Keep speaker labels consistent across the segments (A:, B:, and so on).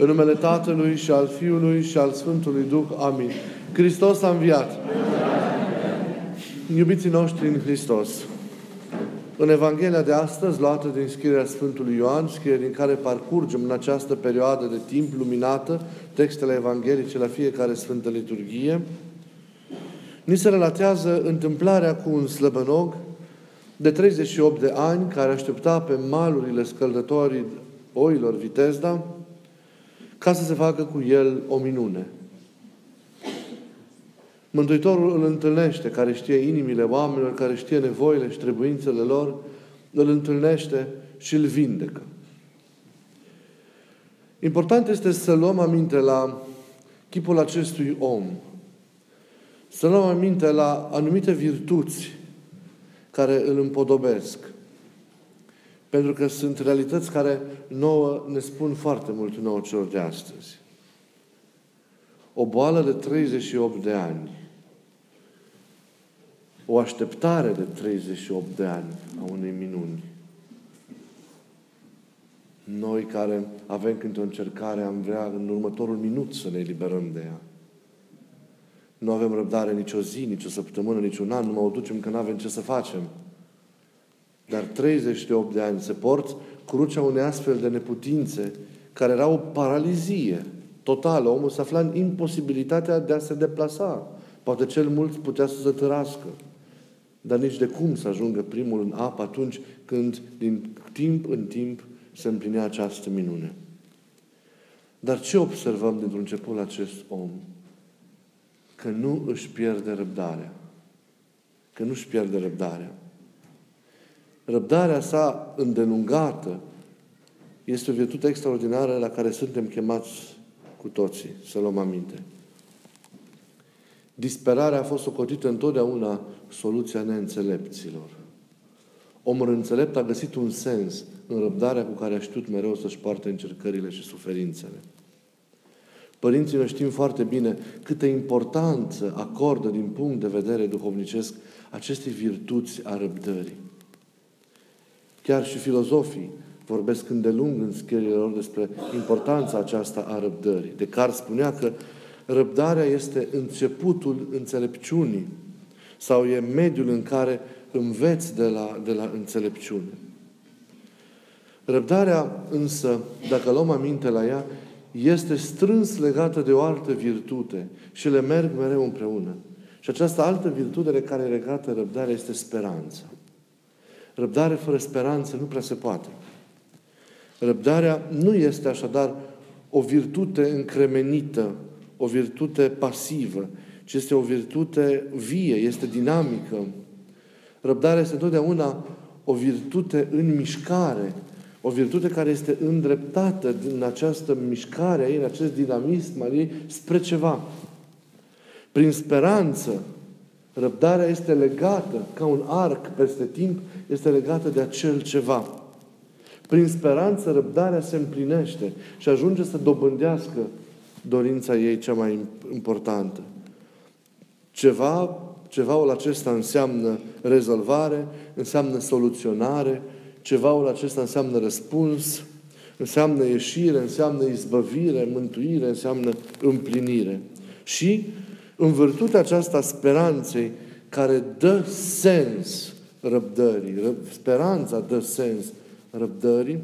A: În numele Tatălui și al Fiului și al Sfântului Duh. Amin. Hristos a înviat. Iubiții noștri în Hristos. În Evanghelia de astăzi, luată din scrierea Sfântului Ioan, scrierea din care parcurgem în această perioadă de timp luminată textele evanghelice la fiecare Sfântă Liturghie, ni se relatează întâmplarea cu un slăbănog de 38 de ani care aștepta pe malurile scăldătorii oilor Vitezda, ca să se facă cu el o minune. Mântuitorul îl întâlnește, care știe inimile oamenilor, care știe nevoile și trebuințele lor, îl întâlnește și îl vindecă. Important este să luăm aminte la chipul acestui om. Să luăm aminte la anumite virtuți care îl împodobesc. Pentru că sunt realități care nouă ne spun foarte mult nouă celor de astăzi. O boală de 38 de ani. O așteptare de 38 de ani a unei minuni. Noi care avem când o încercare, am vrea în următorul minut să ne eliberăm de ea. Nu avem răbdare nici o zi, nici o săptămână, nici un an, nu mă o ducem că nu avem ce să facem. Dar 38 de ani se port crucea unei astfel de neputințe care era o paralizie totală. Omul se afla în imposibilitatea de a se deplasa. Poate cel mult putea să se tărască. Dar nici de cum să ajungă primul în apă atunci când din timp în timp se împlinea această minune. Dar ce observăm dintr-un început la acest om? Că nu își pierde răbdarea. Că nu își pierde răbdarea. Răbdarea sa îndelungată este o virtute extraordinară la care suntem chemați cu toții să luăm aminte. Disperarea a fost socotită întotdeauna soluția neînțelepților. Omul înțelept a găsit un sens în răbdarea cu care a știut mereu să-și poarte încercările și suferințele. Părinții noi știm foarte bine câtă importanță acordă din punct de vedere duhovnicesc acestei virtuți a răbdării. Chiar și filozofii vorbesc îndelung în scrierile lor despre importanța aceasta a răbdării. Descartes spunea că răbdarea este începutul înțelepciunii sau e mediul în care înveți de la, de la înțelepciune. Răbdarea însă, dacă luăm aminte la ea, este strâns legată de o altă virtute și le merg mereu împreună. Și această altă virtute de care e legată răbdarea este speranța. Răbdare fără speranță nu prea se poate. Răbdarea nu este așadar o virtute încremenită, o virtute pasivă, ci este o virtute vie, este dinamică. Răbdarea este întotdeauna o virtute în mișcare, o virtute care este îndreptată din această mișcare a ei, în acest dinamism al ei, spre ceva. Prin speranță, Răbdarea este legată, ca un arc peste timp, este legată de acel ceva. Prin speranță, răbdarea se împlinește și ajunge să dobândească dorința ei cea mai importantă. Ceva, cevaul acesta înseamnă rezolvare, înseamnă soluționare, cevaul acesta înseamnă răspuns, înseamnă ieșire, înseamnă izbăvire, mântuire, înseamnă împlinire. Și în virtutea aceasta speranței care dă sens răbdării, speranța dă sens răbdării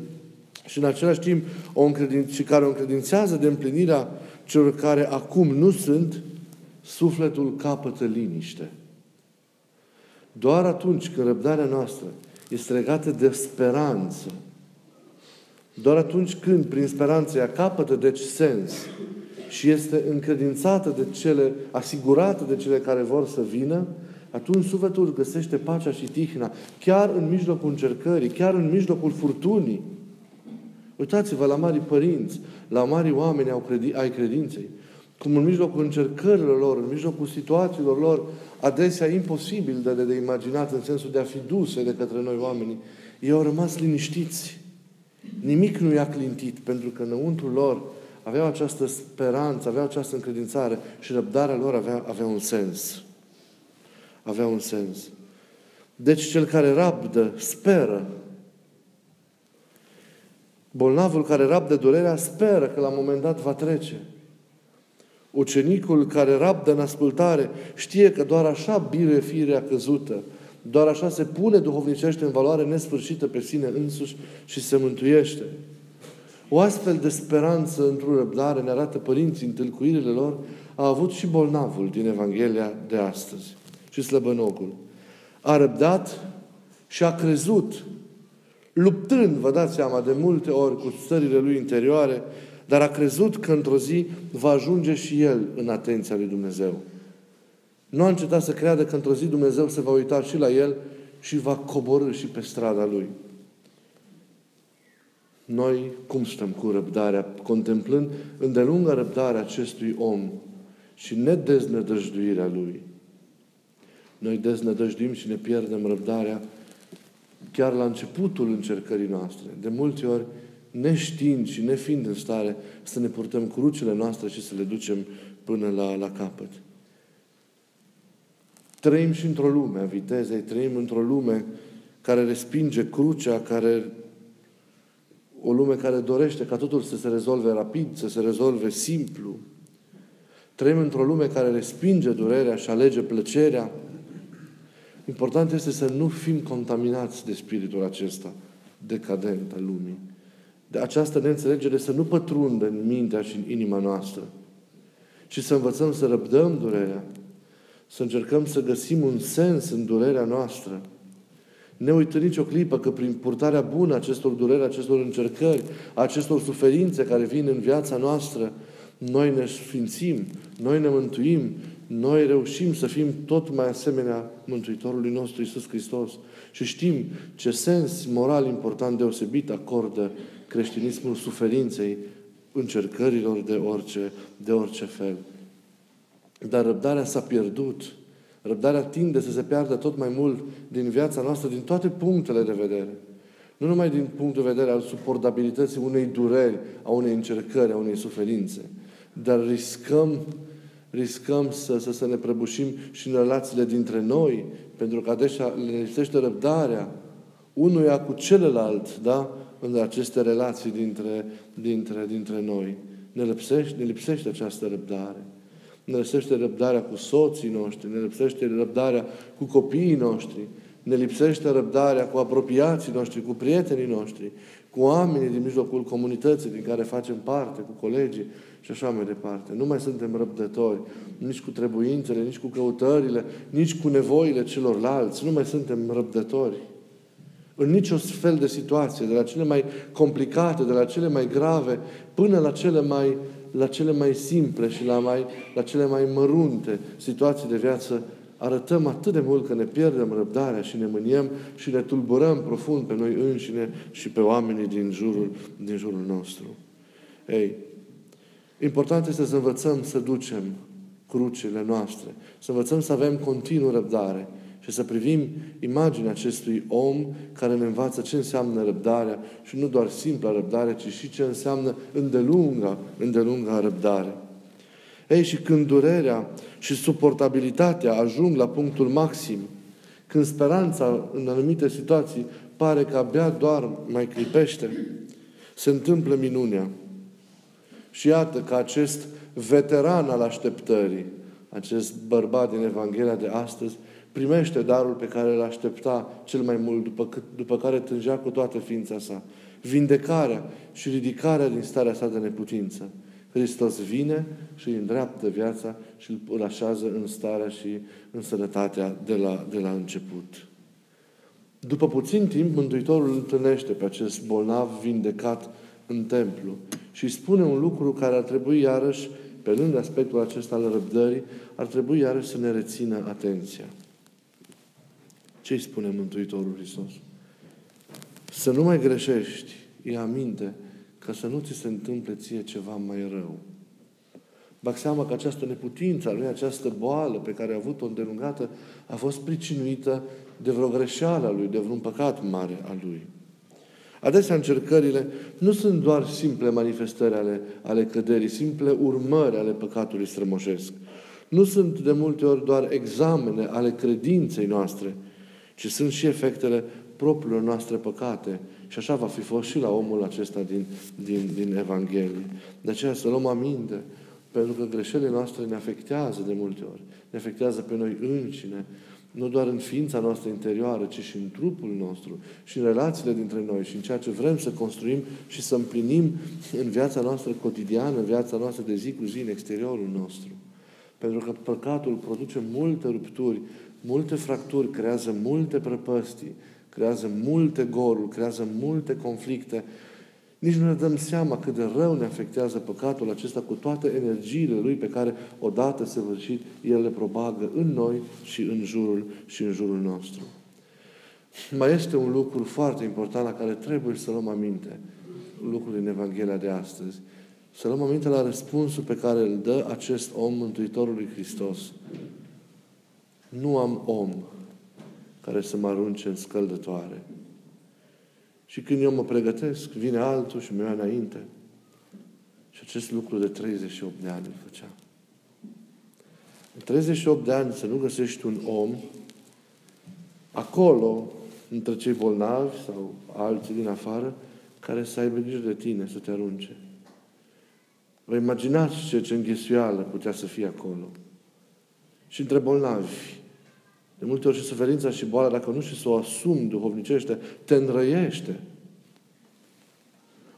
A: și în același timp o încredin- și care o încredințează de împlinirea celor care acum nu sunt, sufletul capătă liniște. Doar atunci când răbdarea noastră este legată de speranță, doar atunci când, prin speranță, ea capătă, deci, sens, și este încredințată de cele, asigurată de cele care vor să vină, atunci sufletul găsește pacea și tihna, chiar în mijlocul încercării, chiar în mijlocul furtunii. Uitați-vă la mari părinți, la mari oameni ai credinței, cum în mijlocul încercărilor lor, în mijlocul situațiilor lor, adesea imposibil de, de, de imaginat în sensul de a fi duse de către noi oamenii, ei au rămas liniștiți. Nimic nu i-a clintit, pentru că înăuntru lor aveau această speranță, aveau această încredințare și răbdarea lor avea, avea un sens. Avea un sens. Deci cel care rabdă, speră. Bolnavul care rabdă durerea speră că la un moment dat va trece. Ucenicul care rabdă în ascultare știe că doar așa biruie firea căzută, doar așa se pune duhovnicește în valoare nesfârșită pe sine însuși și se mântuiește. O astfel de speranță într-o răbdare ne arată părinții în tâlcuirile lor, a avut și bolnavul din Evanghelia de astăzi și slăbănocul. A răbdat și a crezut, luptând, vă dați seama, de multe ori cu stările lui interioare, dar a crezut că într-o zi va ajunge și el în atenția lui Dumnezeu. Nu a încetat să creadă că într-o zi Dumnezeu se va uita și la el și va coborâ și pe strada lui. Noi cum stăm cu răbdarea, contemplând îndelunga răbdarea acestui om și nedeznădăjduirea lui? Noi deznădăjduim și ne pierdem răbdarea chiar la începutul încercării noastre. De multe ori, neștiind și nefiind în stare să ne purtăm crucile noastre și să le ducem până la, la capăt. Trăim și într-o lume a vitezei, trăim într-o lume care respinge crucea, care o lume care dorește ca totul să se rezolve rapid, să se rezolve simplu. Trăim într-o lume care respinge durerea și alege plăcerea. Important este să nu fim contaminați de spiritul acesta decadent al lumii. De această neînțelegere să nu pătrundă în mintea și în inima noastră, ci să învățăm să răbdăm durerea, să încercăm să găsim un sens în durerea noastră. Ne uită nici o clipă că prin purtarea bună acestor dureri, acestor încercări, acestor suferințe care vin în viața noastră, noi ne sfințim, noi ne mântuim, noi reușim să fim tot mai asemenea Mântuitorului nostru Isus Hristos și știm ce sens moral important deosebit acordă creștinismul suferinței, încercărilor de orice, de orice fel. Dar răbdarea s-a pierdut. Răbdarea tinde să se piardă tot mai mult din viața noastră, din toate punctele de vedere. Nu numai din punctul de vedere al suportabilității unei dureri, a unei încercări, a unei suferințe, dar riscăm, riscăm să, să, să ne prăbușim și în relațiile dintre noi, pentru că adesea le lipsește răbdarea unuia cu celălalt, da? în aceste relații dintre, dintre, dintre noi. Ne lipsește, ne lipsește această răbdare. Ne lipsește răbdarea cu soții noștri, ne lipsește răbdarea cu copiii noștri, ne lipsește răbdarea cu apropiații noștri, cu prietenii noștri, cu oamenii din mijlocul comunității din care facem parte, cu colegii și așa mai departe. Nu mai suntem răbdători nici cu trebuințele, nici cu căutările, nici cu nevoile celorlalți. Nu mai suntem răbdători. În nicio fel de situație, de la cele mai complicate, de la cele mai grave, până la cele mai, la cele mai simple și la, mai, la cele mai mărunte situații de viață, arătăm atât de mult că ne pierdem răbdarea și ne mâniem și ne tulburăm profund pe noi înșine și pe oamenii din jurul, din jurul nostru. Ei, important este să învățăm să ducem crucile noastre, să învățăm să avem continuu răbdare, și să privim imaginea acestui om care ne învață ce înseamnă răbdarea și nu doar simpla răbdare, ci și ce înseamnă îndelunga, îndelunga răbdare. Ei, și când durerea și suportabilitatea ajung la punctul maxim, când speranța în anumite situații pare că abia doar mai clipește, se întâmplă minunea. Și iată că acest veteran al așteptării, acest bărbat din Evanghelia de astăzi, primește darul pe care îl aștepta cel mai mult, după, cât, după care tângea cu toată ființa sa. Vindecarea și ridicarea din starea sa de neputință. Hristos vine și îi îndreaptă viața și îl așează în starea și în sănătatea de la, de la început. După puțin timp, Mântuitorul îl întâlnește pe acest bolnav vindecat în templu și îi spune un lucru care ar trebui iarăși, pe lângă aspectul acesta al răbdării, ar trebui iarăși să ne rețină atenția. Ce îi spune Mântuitorul Hristos? Să nu mai greșești. Ia aminte ca să nu ți se întâmple ție ceva mai rău. Bag seama că această neputință a lui, această boală pe care a avut-o îndelungată, a fost pricinuită de vreo greșeală a lui, de vreun păcat mare a lui. Adesea încercările nu sunt doar simple manifestări ale, ale căderii, simple urmări ale păcatului strămoșesc. Nu sunt de multe ori doar examene ale credinței noastre, ci sunt și efectele propriile noastre păcate. Și așa va fi fost și la omul acesta din, din, din Evanghelie. De aceea să luăm aminte, pentru că greșelile noastre ne afectează de multe ori. Ne afectează pe noi înșine, nu doar în ființa noastră interioară, ci și în trupul nostru, și în relațiile dintre noi, și în ceea ce vrem să construim și să împlinim în viața noastră cotidiană, în viața noastră de zi cu zi, în exteriorul nostru. Pentru că păcatul produce multe rupturi, multe fracturi, creează multe prăpăstii, creează multe goruri, creează multe conflicte. Nici nu ne dăm seama cât de rău ne afectează păcatul acesta cu toate energiile lui pe care odată săvârșit el le probagă în noi și în jurul și în jurul nostru. Mai este un lucru foarte important la care trebuie să luăm aminte. Lucrul din Evanghelia de astăzi. Să luăm aminte la răspunsul pe care îl dă acest om Mântuitorului Hristos. Nu am om care să mă arunce în scăldătoare. Și când eu mă pregătesc, vine altul și mi-o ia înainte. Și acest lucru de 38 de ani îl făcea. În 38 de ani să nu găsești un om acolo, între cei bolnavi sau alții din afară, care să aibă grijă de tine, să te arunce. Vă imaginați ce, ce înghesuială putea să fie acolo. Și între bolnavi. De multe ori și suferința și boala, dacă nu și să o asumi duhovnicește, te înrăiește.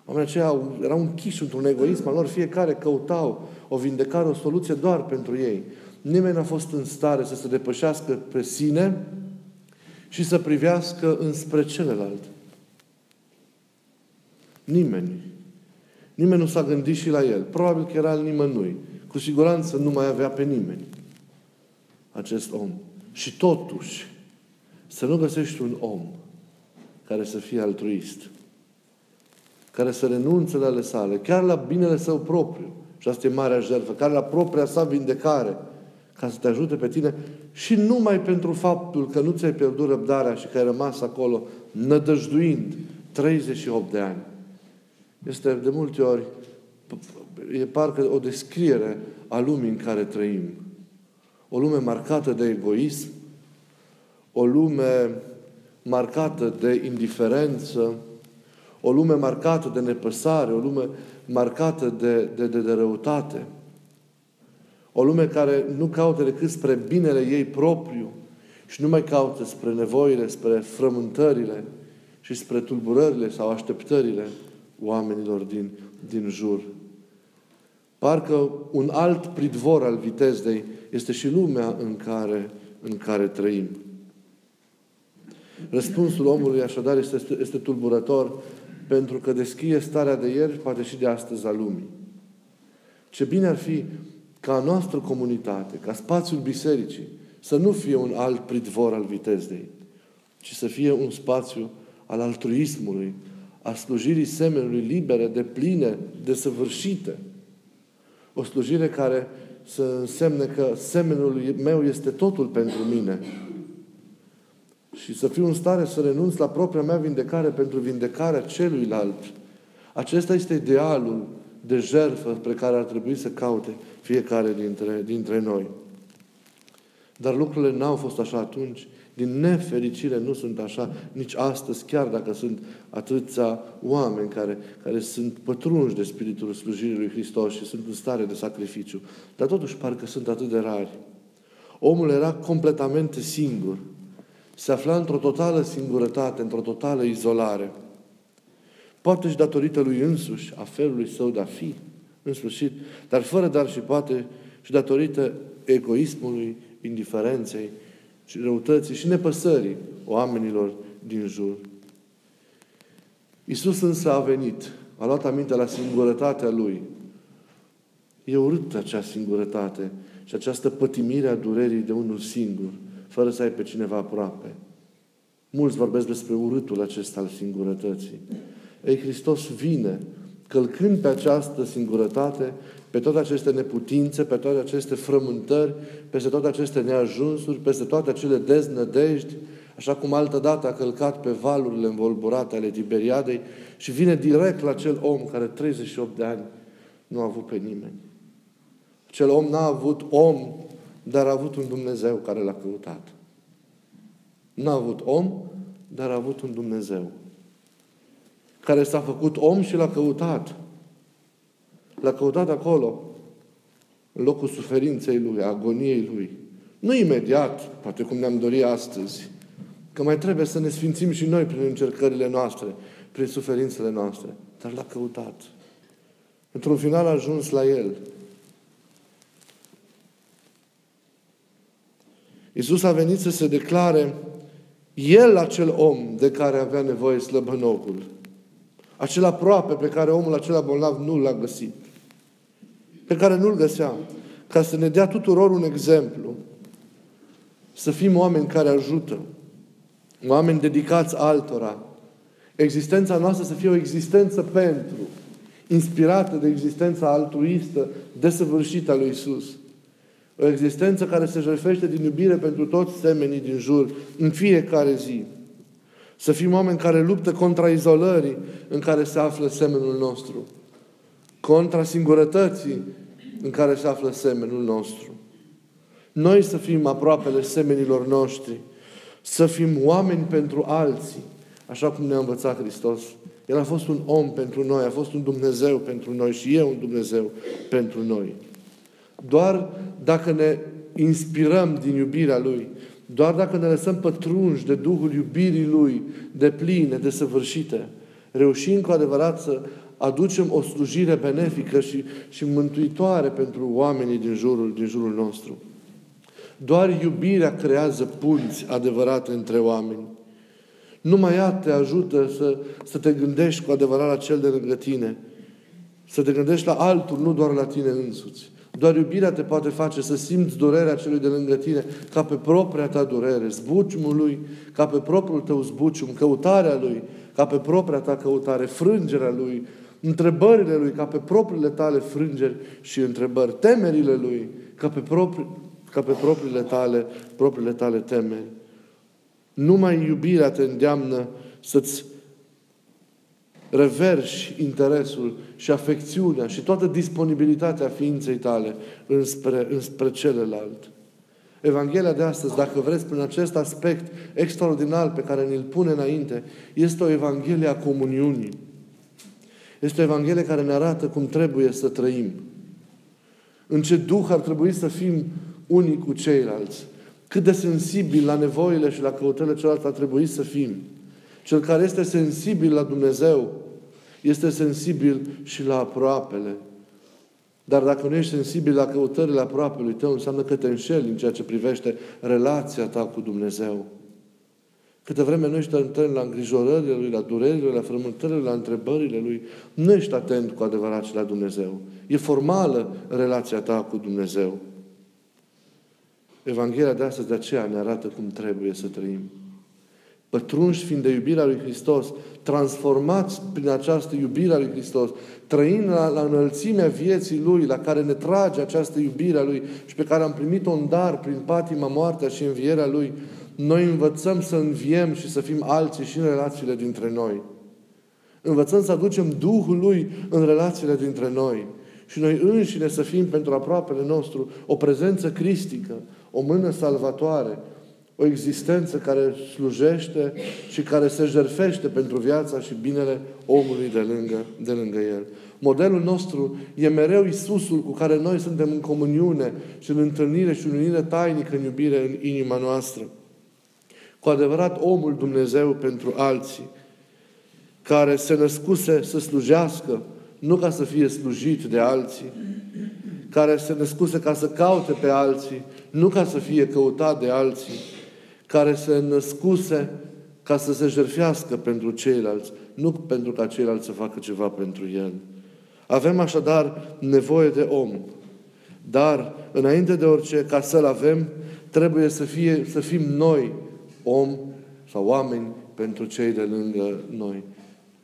A: Oamenii aceia erau închiși într-un egoism al lor, fiecare căutau o vindecare, o soluție doar pentru ei. Nimeni n-a fost în stare să se depășească pe sine și să privească înspre celălalt. Nimeni. Nimeni nu s-a gândit și la el. Probabil că era al nimănui. Cu siguranță nu mai avea pe nimeni acest om. Și totuși, să nu găsești un om care să fie altruist, care să renunțe la ale sale, chiar la binele său propriu, și asta e marea jertfă, care la propria sa vindecare, ca să te ajute pe tine și numai pentru faptul că nu ți-ai pierdut răbdarea și că ai rămas acolo nădăjduind 38 de ani. Este de multe ori, e parcă o descriere a lumii în care trăim. O lume marcată de egoism, o lume marcată de indiferență, o lume marcată de nepăsare, o lume marcată de, de, de, de răutate. O lume care nu caută decât spre binele ei propriu și nu mai caută spre nevoile, spre frământările și spre tulburările sau așteptările oamenilor din, din jur. Parcă un alt pridvor al vitezei este și lumea în care, în care trăim. Răspunsul omului așadar este, este tulburător pentru că deschide starea de ieri, poate și de astăzi a lumii. Ce bine ar fi ca a noastră comunitate, ca spațiul bisericii, să nu fie un alt pridvor al vitezei, ci să fie un spațiu al altruismului, a slujirii semenului libere, de pline, de săvârșite. O slujire care să însemne că semenul meu este totul pentru mine. Și să fiu în stare să renunț la propria mea vindecare pentru vindecarea celuilalt. Acesta este idealul de jertfă pe care ar trebui să caute fiecare dintre, dintre noi. Dar lucrurile n-au fost așa atunci. Din nefericire nu sunt așa nici astăzi, chiar dacă sunt atâția oameni care, care sunt pătrunși de Spiritul slujirii lui Hristos și sunt în stare de sacrificiu. Dar totuși parcă sunt atât de rari. Omul era completamente singur. Se afla într-o totală singurătate, într-o totală izolare. Poate și datorită lui însuși, a felului său de a fi, în sfârșit, dar fără dar și poate și datorită egoismului, indiferenței și răutății și nepăsării oamenilor din jur. Iisus însă a venit, a luat aminte la singurătatea Lui. E urâtă acea singurătate și această pătimire a durerii de unul singur, fără să ai pe cineva aproape. Mulți vorbesc despre urâtul acesta al singurătății. Ei, Hristos vine, călcând pe această singurătate, pe toate aceste neputințe, pe toate aceste frământări, peste toate aceste neajunsuri, peste toate acele deznădejdi, așa cum altă dată a călcat pe valurile învolburate ale Tiberiadei și vine direct la acel om care 38 de ani nu a avut pe nimeni. Acel om n-a avut om, dar a avut un Dumnezeu care l-a căutat. N-a avut om, dar a avut un Dumnezeu care s-a făcut om și l-a căutat. L-a căutat acolo, în locul suferinței lui, a agoniei lui. Nu imediat, poate cum ne-am dorit astăzi, că mai trebuie să ne sfințim și noi prin încercările noastre, prin suferințele noastre. Dar l-a căutat. Într-un final a ajuns la el. Iisus a venit să se declare El acel om de care avea nevoie slăbănocul. Acel aproape pe care omul acela bolnav nu l-a găsit. Pe care nu-l găsea. Ca să ne dea tuturor un exemplu. Să fim oameni care ajută. Oameni dedicați altora. Existența noastră să fie o existență pentru. Inspirată de existența altruistă, desăvârșită a lui Isus. O existență care se jertfește din iubire pentru toți semenii din jur, în fiecare zi. Să fim oameni care luptă contra izolării în care se află semenul nostru. Contra singurătății în care se află semenul nostru. Noi să fim aproapele semenilor noștri. Să fim oameni pentru alții. Așa cum ne-a învățat Hristos. El a fost un om pentru noi, a fost un Dumnezeu pentru noi și e un Dumnezeu pentru noi. Doar dacă ne inspirăm din iubirea Lui, doar dacă ne lăsăm pătrunși de Duhul iubirii Lui, de pline, de săvârșite, reușim cu adevărat să aducem o slujire benefică și, și mântuitoare pentru oamenii din jurul, din jurul nostru. Doar iubirea creează punți adevărate între oameni. Numai ea te ajută să, să te gândești cu adevărat la cel de lângă tine. Să te gândești la altul, nu doar la tine însuți. Doar iubirea te poate face să simți durerea celui de lângă tine ca pe propria ta durere, zbuciumul lui ca pe propriul tău zbucium, căutarea lui ca pe propria ta căutare, frângerea lui, întrebările lui ca pe propriile tale frângeri și întrebări, temerile lui ca pe, propri, ca pe propriile, tale, propriile tale temeri. Numai iubirea te îndeamnă să-ți reverși interesul și afecțiunea și toată disponibilitatea ființei tale înspre, înspre celălalt. Evanghelia de astăzi, dacă vreți, prin acest aspect extraordinar pe care ne-l pune înainte, este o Evanghelie a comuniunii. Este o Evanghelie care ne arată cum trebuie să trăim. În ce duh ar trebui să fim unii cu ceilalți. Cât de sensibil la nevoile și la căutările celorlalți ar trebui să fim. Cel care este sensibil la Dumnezeu este sensibil și la aproapele. Dar dacă nu ești sensibil la căutările aproapelui tău, înseamnă că te înșeli în ceea ce privește relația ta cu Dumnezeu. Câte vreme nu ești atent la îngrijorările Lui, la durerile, la frământările, la întrebările Lui, nu ești atent cu adevărat și la Dumnezeu. E formală relația ta cu Dumnezeu. Evanghelia de astăzi de aceea ne arată cum trebuie să trăim pătrunși fiind de iubirea lui Hristos, transformați prin această iubire a lui Hristos, trăind la, la înălțimea vieții Lui, la care ne trage această iubire a Lui și pe care am primit-o în dar prin patima, moartea și învierea Lui, noi învățăm să înviem și să fim alții și în relațiile dintre noi. Învățăm să aducem Duhul Lui în relațiile dintre noi. Și noi înșine să fim pentru aproapele nostru o prezență cristică, o mână salvatoare, o existență care slujește și care se jerfește pentru viața și binele omului de lângă, de lângă el. Modelul nostru e mereu Isusul cu care noi suntem în comuniune și în întâlnire și în unire tainică în iubire în inima noastră. Cu adevărat omul Dumnezeu pentru alții, care se născuse să slujească, nu ca să fie slujit de alții, care se născuse ca să caute pe alții, nu ca să fie căutat de alții, care se născuse ca să se jerfească pentru ceilalți, nu pentru ca ceilalți să facă ceva pentru el. Avem așadar nevoie de om. Dar, înainte de orice, ca să-l avem, trebuie să, fie, să fim noi om sau oameni pentru cei de lângă noi.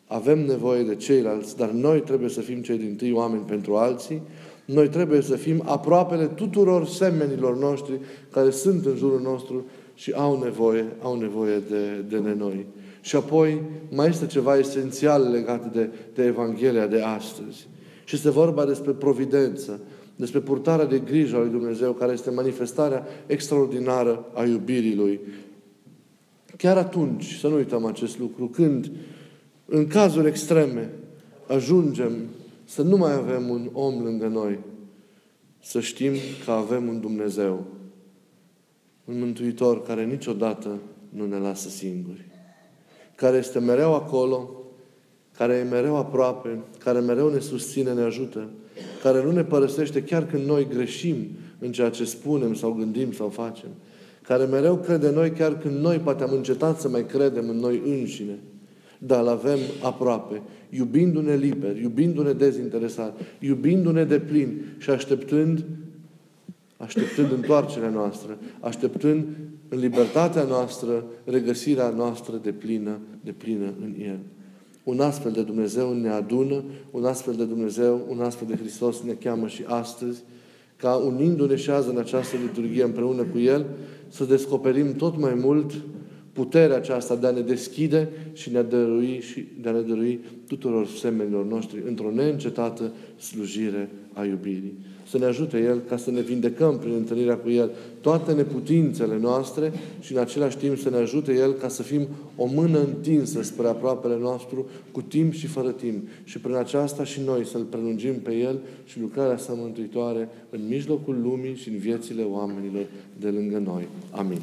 A: Avem nevoie de ceilalți, dar noi trebuie să fim cei din tâi oameni pentru alții. Noi trebuie să fim aproapele tuturor semenilor noștri care sunt în jurul nostru și au nevoie, au nevoie de, de noi. Și apoi mai este ceva esențial legat de, de Evanghelia de astăzi. Și este vorba despre providență, despre purtarea de grijă a lui Dumnezeu, care este manifestarea extraordinară a iubirii Lui. Chiar atunci, să nu uităm acest lucru, când în cazuri extreme ajungem să nu mai avem un om lângă noi, să știm că avem un Dumnezeu, un Mântuitor care niciodată nu ne lasă singuri, care este mereu acolo, care e mereu aproape, care mereu ne susține, ne ajută, care nu ne părăsește chiar când noi greșim în ceea ce spunem sau gândim sau facem, care mereu crede în noi chiar când noi poate am încetat să mai credem în noi înșine, dar îl avem aproape, iubindu-ne liber, iubindu-ne dezinteresat, iubindu-ne de plin și așteptând așteptând întoarcerea noastră, așteptând în libertatea noastră regăsirea noastră de plină, de plină în El. Un astfel de Dumnezeu ne adună, un astfel de Dumnezeu, un astfel de Hristos ne cheamă și astăzi, ca unindu-ne și azi în această liturghie împreună cu El, să descoperim tot mai mult puterea aceasta de a ne deschide și de a dărui, și de a ne dărui tuturor semenilor noștri într-o neîncetată slujire a iubirii să ne ajute El ca să ne vindecăm prin întâlnirea cu El toate neputințele noastre și în același timp să ne ajute El ca să fim o mână întinsă spre aproapele nostru cu timp și fără timp. Și prin aceasta și noi să-L prelungim pe El și lucrarea sa mântuitoare în mijlocul lumii și în viețile oamenilor de lângă noi. Amin.